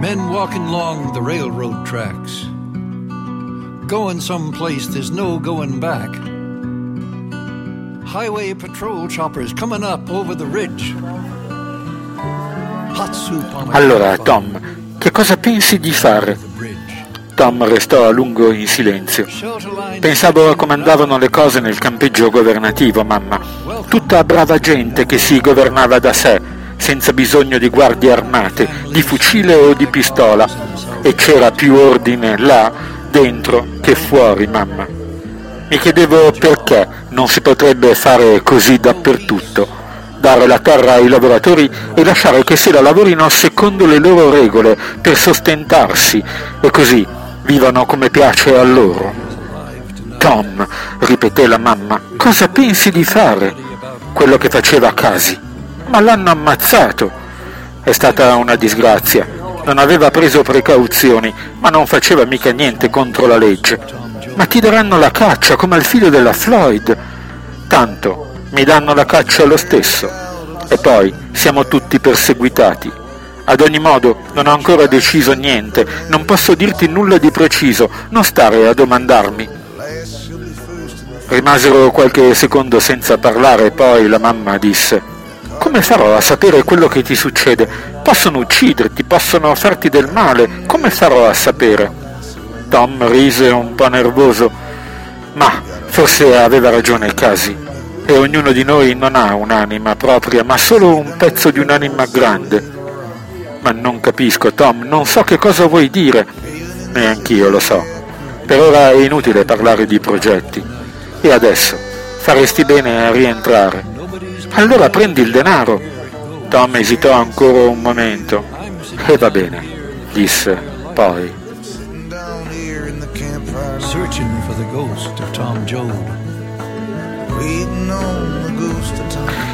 Men walking along the railroad tracks, going someplace there's no going back. Highway patrol choppers coming up over the ridge. Hot soup on Allora, Tom, che cosa pensi di fare? Tom restò a lungo in silenzio. Pensavo a come andavano le cose nel campeggio governativo, mamma. Tutta brava gente che si governava da sé, senza bisogno di guardie armate, di fucile o di pistola. E c'era più ordine là, dentro, che fuori, mamma. Mi chiedevo perché non si potrebbe fare così dappertutto. Dare la terra ai lavoratori e lasciare che se la lavorino secondo le loro regole per sostentarsi e così vivano come piace a loro. Tom, ripeté la mamma, cosa pensi di fare? Quello che faceva Casi. Ma l'hanno ammazzato. È stata una disgrazia. Non aveva preso precauzioni, ma non faceva mica niente contro la legge. Ma ti daranno la caccia come al figlio della Floyd. Tanto mi danno la caccia lo stesso. E poi siamo tutti perseguitati. Ad ogni modo, non ho ancora deciso niente, non posso dirti nulla di preciso, non stare a domandarmi. Rimasero qualche secondo senza parlare, poi la mamma disse: Come farò a sapere quello che ti succede? Possono ucciderti, possono farti del male, come farò a sapere? Tom rise un po' nervoso, ma forse aveva ragione Casi. E ognuno di noi non ha un'anima propria, ma solo un pezzo di un'anima grande. Ma non capisco, Tom, non so che cosa vuoi dire. Neanch'io lo so. Per ora è inutile parlare di progetti. E adesso? Faresti bene a rientrare. Allora prendi il denaro. Tom esitò ancora un momento. E va bene, disse poi.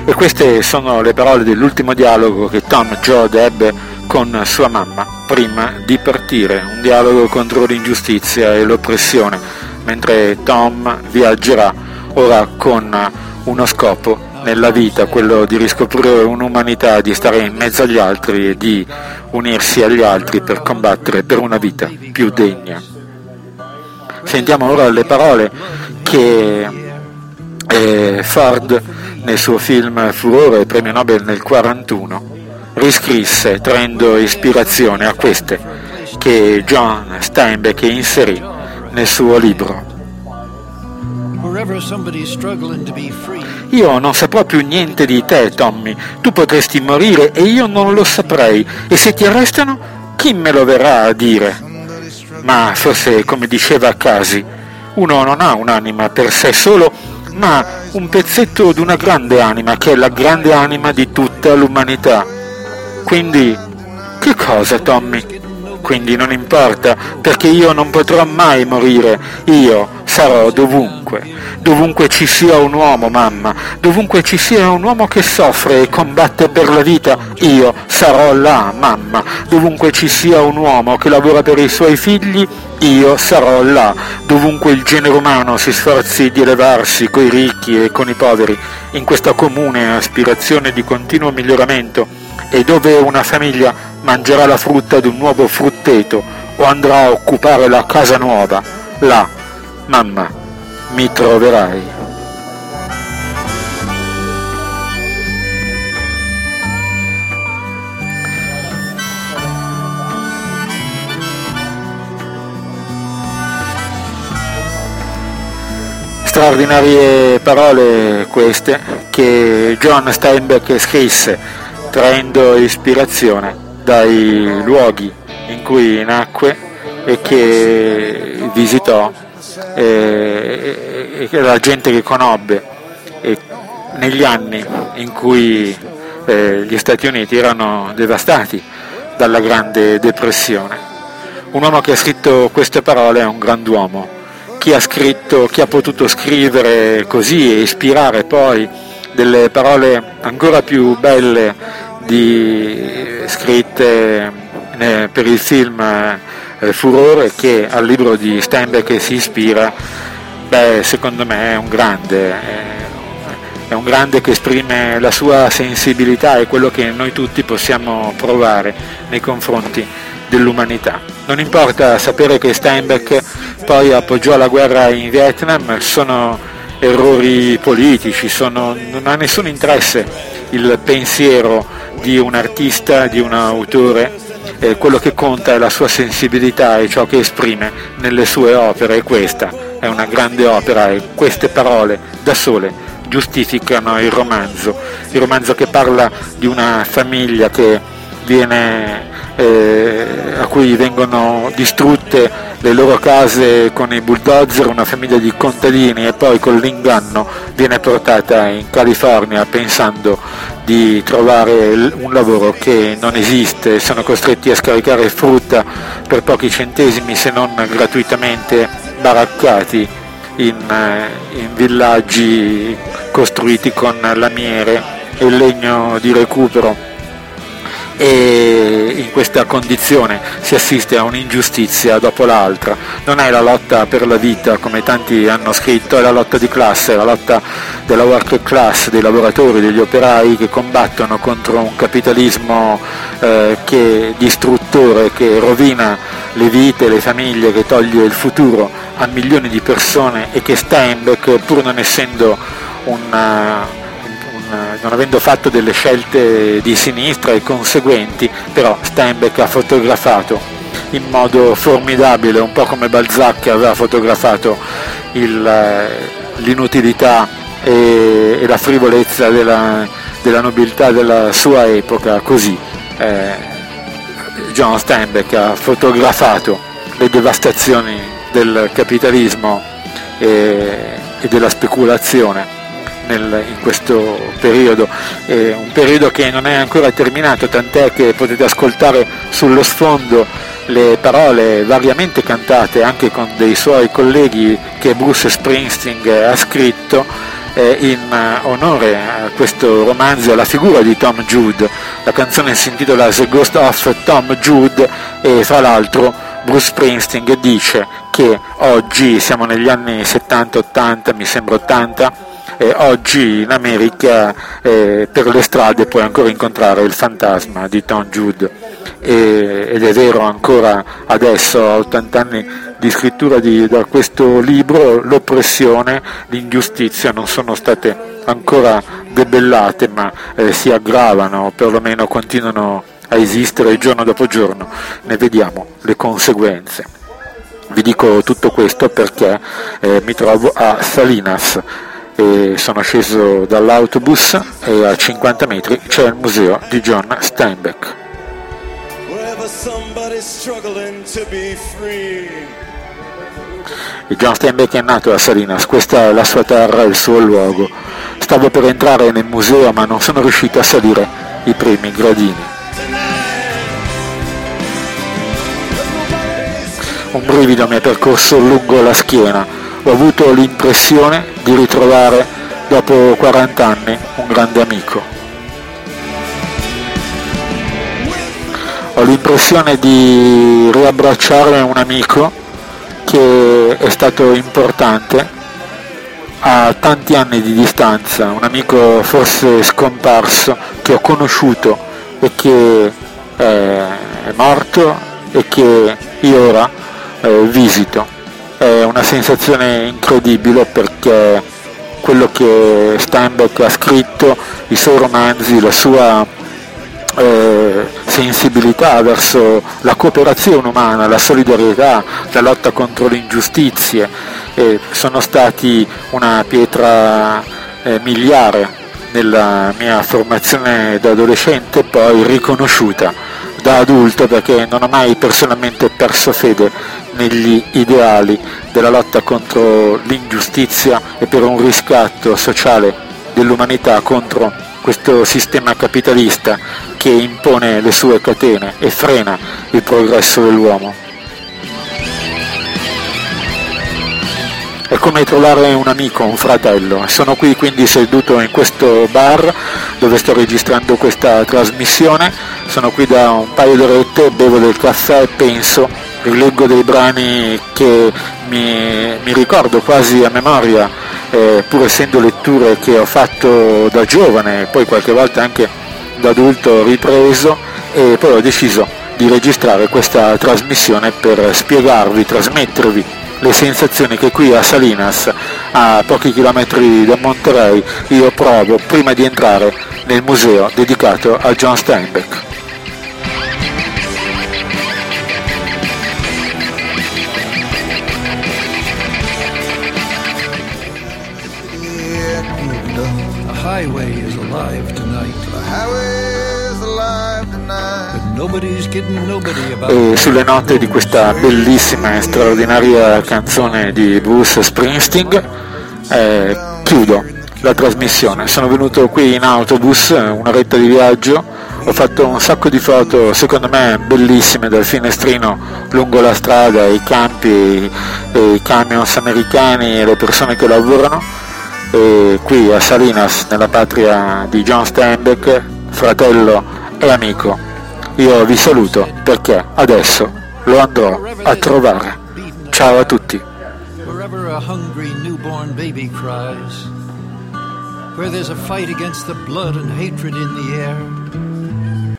E queste sono le parole dell'ultimo dialogo che Tom Joad ebbe con sua mamma prima di partire, un dialogo contro l'ingiustizia e l'oppressione, mentre Tom viaggerà ora con uno scopo nella vita, quello di riscoprire un'umanità, di stare in mezzo agli altri e di unirsi agli altri per combattere per una vita più degna. Sentiamo ora le parole che eh, Ford nel suo film Furore, premio Nobel nel 1941, riscrisse traendo ispirazione a queste che John Steinbeck inserì nel suo libro. Io non saprò più niente di te, Tommy. Tu potresti morire e io non lo saprei. E se ti arrestano, chi me lo verrà a dire? Ma forse, come diceva Casi, uno non ha un'anima per sé solo, ma un pezzetto di una grande anima, che è la grande anima di tutta l'umanità. Quindi, che cosa, Tommy? Quindi non importa, perché io non potrò mai morire, io sarò dovunque, dovunque ci sia un uomo, mamma, dovunque ci sia un uomo che soffre e combatte per la vita, io sarò là, mamma, dovunque ci sia un uomo che lavora per i suoi figli, io sarò là, dovunque il genere umano si sforzi di elevarsi coi ricchi e con i poveri, in questa comune aspirazione di continuo miglioramento, e dove una famiglia mangerà la frutta di un nuovo frutteto o andrà a occupare la casa nuova, là, mamma, mi troverai. Straordinarie parole queste che John Steinbeck scrisse traendo ispirazione dai luoghi in cui nacque e che visitò e, la gente che conobbe e negli anni in cui eh, gli Stati Uniti erano devastati dalla Grande Depressione. Un uomo che ha scritto queste parole è un grand'uomo. Chi ha scritto, chi ha potuto scrivere così e ispirare poi delle parole ancora più belle di, scritte eh, per il film eh, Furore che al libro di Steinbeck si ispira, beh, secondo me è un grande, eh, è un grande che esprime la sua sensibilità e quello che noi tutti possiamo provare nei confronti dell'umanità. Non importa sapere che Steinbeck poi appoggiò la guerra in Vietnam, sono errori politici, sono, non ha nessun interesse il pensiero di un artista, di un autore, eh, quello che conta è la sua sensibilità e ciò che esprime nelle sue opere e questa. È una grande opera e queste parole da sole giustificano il romanzo, il romanzo che parla di una famiglia viene eh, a cui vengono distrutte le loro case con i bulldozer, una famiglia di contadini e poi con l'inganno viene portata in California pensando di trovare un lavoro che non esiste, sono costretti a scaricare frutta per pochi centesimi se non gratuitamente baraccati in, eh, in villaggi costruiti con lamiere e legno di recupero e in questa condizione si assiste a un'ingiustizia dopo l'altra. Non è la lotta per la vita come tanti hanno scritto, è la lotta di classe, è la lotta della worker class, dei lavoratori, degli operai che combattono contro un capitalismo eh, che distruttore, che rovina le vite, le famiglie, che toglie il futuro a milioni di persone e che Steinbeck, pur non essendo un eh, non avendo fatto delle scelte di sinistra e conseguenti, però Steinbeck ha fotografato in modo formidabile, un po' come Balzac aveva fotografato il, eh, l'inutilità e, e, la frivolezza della, della, nobiltà della sua epoca, così eh, John Steinbeck ha fotografato le devastazioni del capitalismo e, e della speculazione nel, in questo periodo, eh, un periodo che non è ancora terminato, tant'è che potete ascoltare sullo sfondo le parole variamente cantate anche con dei suoi colleghi che Bruce Springsteen ha scritto eh, in onore a questo romanzo, alla figura di Tom Jude. La canzone si intitola The Ghost of Tom Jude e fra l'altro Bruce Springsteen dice che oggi siamo negli anni 70-80, mi sembra 80, eh, oggi in America eh, per le strade puoi ancora incontrare il fantasma di Tom Jude e, ed è vero ancora adesso a 80 anni di scrittura di, da questo libro l'oppressione, l'ingiustizia non sono state ancora debellate ma eh, si aggravano o perlomeno continuano a esistere giorno dopo giorno, ne vediamo le conseguenze. Vi dico tutto questo perché eh, mi trovo a Salinas, e sono sceso dall'autobus e a 50 metri c'è il museo di John Steinbeck. John Steinbeck è nato a Salinas, questa è la sua terra, il suo luogo. Stavo per entrare nel museo ma non sono riuscito a salire i primi gradini. Un brivido mi ha percorso lungo la schiena ho avuto l'impressione di ritrovare dopo 40 anni un grande amico. Ho l'impressione di riabbracciare un amico che è stato importante a tanti anni di distanza, un amico forse scomparso che ho conosciuto e che è morto e che io ora eh, visito. È una sensazione incredibile perché quello che Steinbeck ha scritto, i suoi romanzi, la sua eh, sensibilità verso la cooperazione umana, la solidarietà, la lotta contro le ingiustizie, eh, sono stati una pietra eh, miliare nella mia formazione da adolescente poi riconosciuta da adulto perché non ho mai personalmente perso fede negli ideali della lotta contro l'ingiustizia e per un riscatto sociale dell'umanità contro questo sistema capitalista che impone le sue catene e frena il progresso dell'uomo. È come trovare un amico, un fratello. Sono qui quindi seduto in questo bar dove sto registrando questa trasmissione. Sono qui da un paio d'orette, bevo del caffè e penso, rileggo dei brani che mi, mi ricordo quasi a memoria, eh, pur essendo letture che ho fatto da giovane poi qualche volta anche da adulto ripreso e poi ho deciso di registrare questa trasmissione per spiegarvi, trasmettervi le sensazioni che qui a Salinas, a pochi chilometri da Monterey, io provo prima di entrare nel museo dedicato a John Steinbeck. highway e sulle note di questa bellissima e straordinaria canzone di Bruce Springsteen eh, chiudo la trasmissione. Sono venuto qui in autobus, un'oretta di viaggio, ho fatto un sacco di foto secondo me bellissime dal finestrino lungo la strada, i campi, i camions americani e le persone che lavorano e qui a Salinas, nella patria di John Steinbeck, fratello e amico. Io vi saluto perché adesso lo andrò a trovare. Ciao a tutti. Where there's a fight against the blood and hatred in the air.